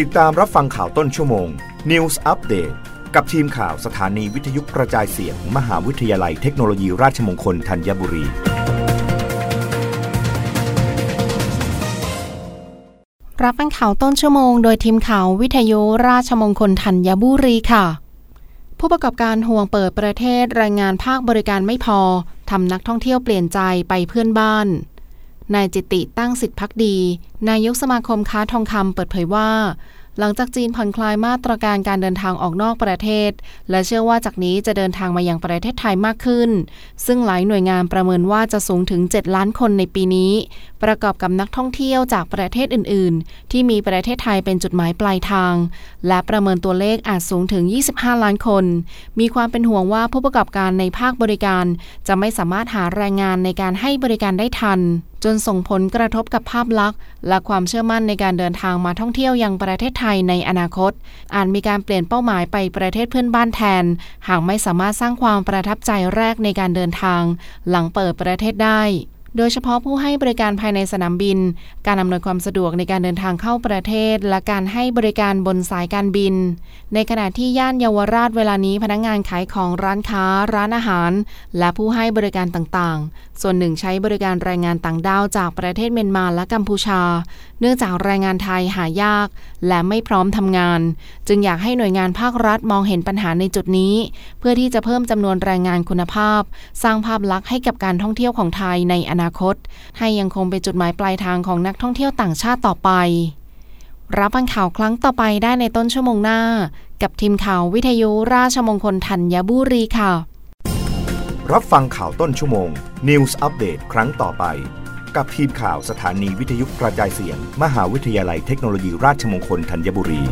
ติดตามรับฟังข่าวต้นชั่วโมง News Update กับทีมข่าวสถานีวิทยุกระจายเสียงมมหาวิทยาลัยเทคโนโลยีราชมงคลธัญบุรี รับฟังข่าวต้นชั่วโมง โดยทีมข่าววิทยุราชมงคลธัญบุรีค่ะ ผู้ประกอบการห่วงเปิดประเทศรายงานภาคบริการไม่พอทำนักท่องเที่ยวเปลี่ยนใจไปเพื่อนบ้าน นายจิติตั้งสิทธิพักดี นายกสมาคมค้าทองคำเปิดเผยว่า หลังจากจีนผ่อนคลายมาตรการการเดินทางออกนอกประเทศ และเชื่อว่าจากนี้จะเดินทางมายังประเทศไทยมากขึ้น ซึ่งหลายหน่วยงานประเมินว่าจะสูงถึง 7 ล้านคนในปีนี้ ประกอบกับนักท่องเที่ยวจากประเทศอื่น ๆ ที่มีประเทศไทยเป็นจุดหมายปลายทาง และประเมินตัวเลขอาจสูงถึง 25 ล้านคน มีความเป็นห่วงว่าผู้ประกอบการในภาคบริการ จะไม่สามารถหาแรงงานในการให้บริการได้ทัน จนส่งผลกระทบกับภาพลักษณ์ และความเชื่อมั่นในการเดินทางมาท่องเที่ยวยังประเทศไทยในอนาคต อาจมีการเปลี่ยนเป้าหมายไปประเทศเพื่อนบ้านแทน หากไม่สามารถสร้างความประทับใจแรกในการเดินทาง หลังเปิดประเทศได้ โดยเฉพาะผู้ให้บริการภายในสนามบิน การอำนวยความสะดวกในการเดินทางเข้าประเทศ และการให้บริการบนสายการบิน ในขณะที่ย่านเยาวราชเวลานี้พนักงงานขายของร้านค้า ร้านอาหาร และผู้ให้บริการต่างๆ ส่วนหนึ่งใช้บริการแรงงานต่างด้าวจากประเทศเมียนมาและกัมพูชา เนื่องจากแรงงานไทยหายาก และไม่พร้อมทำงาน จึงอยากให้หน่วยงานภาครัฐมองเห็นปัญหาในจุดนี้ เพื่อที่จะเพิ่มจำนวนแรงงานคุณภาพ สร้างภาพลักษณ์ให้กับการท่องเที่ยวของไทยในอนาคต ให้ยังคงเป็นจุดหมายปลายทางของนักท่องเที่ยวต่างชาติต่อไป รับฟังข่าวครั้งต่อไปได้ในต้นชั่วโมงหน้า กับทีมข่าววิทยุราชมงคลธัญบุรีค่ะ รับฟังข่าวต้นชั่วโมง News Update ครั้งต่อไป กับทีมข่าวสถานีวิทยุกระจายเสียง มหาวิทยาลัยเทคโนโลยีราชมงคลธัญบุรี